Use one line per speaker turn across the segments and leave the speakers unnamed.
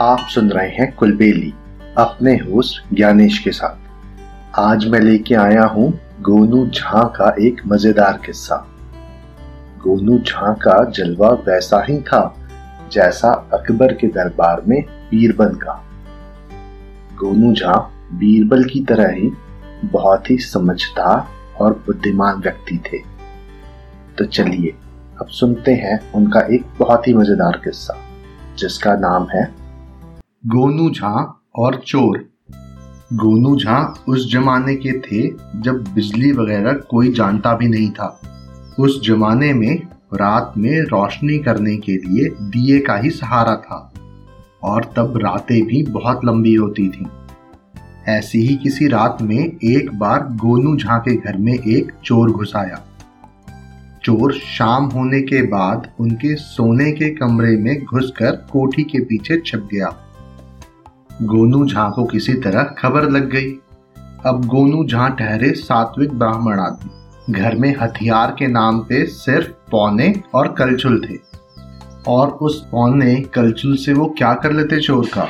आप सुन रहे हैं कुलबेली, अपने होस्ट ज्ञानेश के साथ। आज मैं लेके आया हूँ गोनू झा का एक मज़ेदार किस्सा। गोनू झा का जलवा वैसा ही था, जैसा अकबर के दरबार में बीरबल का। गोनू झा बीरबल की तरह ही बहुत ही समझदार और बुद्धिमान व्यक्ति थे। तो चलिए, अब सुनते हैं उनका एक बहुत ही मज़ेदार किस्सा, जिसका नाम है गोनू झा और चोर। गोनू झा उस जमाने के थे जब बिजली वगैरह कोई जानता भी नहीं था। उस जमाने में रात में रोशनी करने के लिए दिए का ही सहारा था और तब रातें भी बहुत लंबी होती थीं। ऐसी ही किसी रात में एक बार गोनू झा के घर में एक चोर घुसाया। चोर शाम होने के बाद उनके सोने के कमरे में घुसकर कोठी के पीछे छप गया। गोनू झा को किसी तरह खबर लग गई। अब गोनू झा ठहरे सात्विक ब्राह्मण आदमी। घर में हथियार के नाम पे सिर्फ़ पौने और कलचुल थे। और उस पौने कलचुल से वो क्या कर लेते चोर का?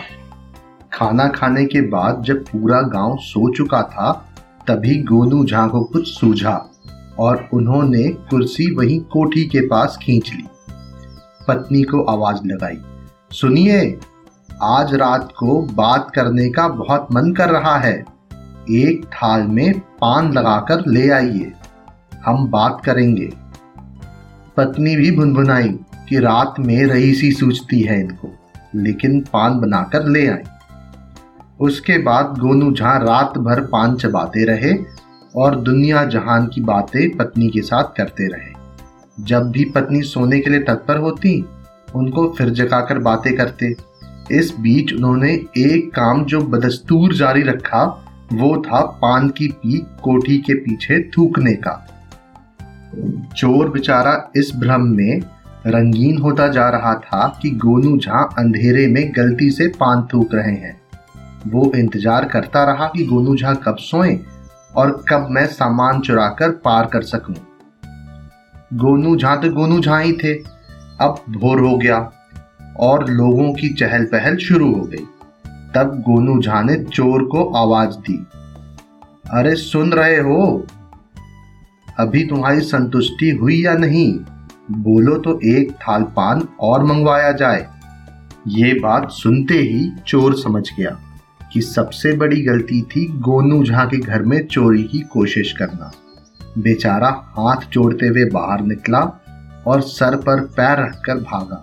खाना खाने के बाद जब पूरा गाँव सो चुका था, तभी गोनू झा को कुछ सूझा और उन्होंने कुर्सी वही कोठी के पास खींच ली। पत्नी को आवाज़ लगाई, सुनिए आज रात को बात करने का बहुत मन कर रहा है। एक थाल में पान लगाकर ले आइए। हम बात करेंगे। पत्नी भी भुनभुनाई कि रात में रही सी सूझती है इनको, लेकिन पान बनाकर ले आई उसके बाद गोनू झा रात भर पान चबाते रहे और दुनिया जहान की बातें पत्नी के साथ करते रहे। जब भी पत्नी सोने के लिए तत्पर होती, उनको फिर जगाकर बातें करते। इस बीच उन्होंने एक काम जो बदस्तूर जारी रखा, वो था पान की पी कोठी के पीछे थूकने का। चोर बेचारा इस भ्रम में रंगीन होता जा रहा था कि गोनू झा अंधेरे में गलती से पान थूक रहे हैं। वो इंतज़ार करता रहा कि गोनू झा कब सोए और कब मैं सामान चुराकर पार कर सकूँ। गोनू झा तो गोनू झा ही थे, अब भोर हो गया। और लोगों की चहल पहल शुरू हो गई। तब गोनू झा ने चोर को आवाज़ दी। अरे सुन रहे हो? अभी तुम्हारी संतुष्टि हुई या नहीं? बोलो तो एक थाल पान और मंगवाया जाए। ये बात सुनते ही चोर समझ गया कि सबसे बड़ी गलती थी गोनू झा के घर में चोरी की कोशिश करना। बेचारा हाथ जोड़ते हुए बाहर निकला और सर पर पैर रखकर भागा।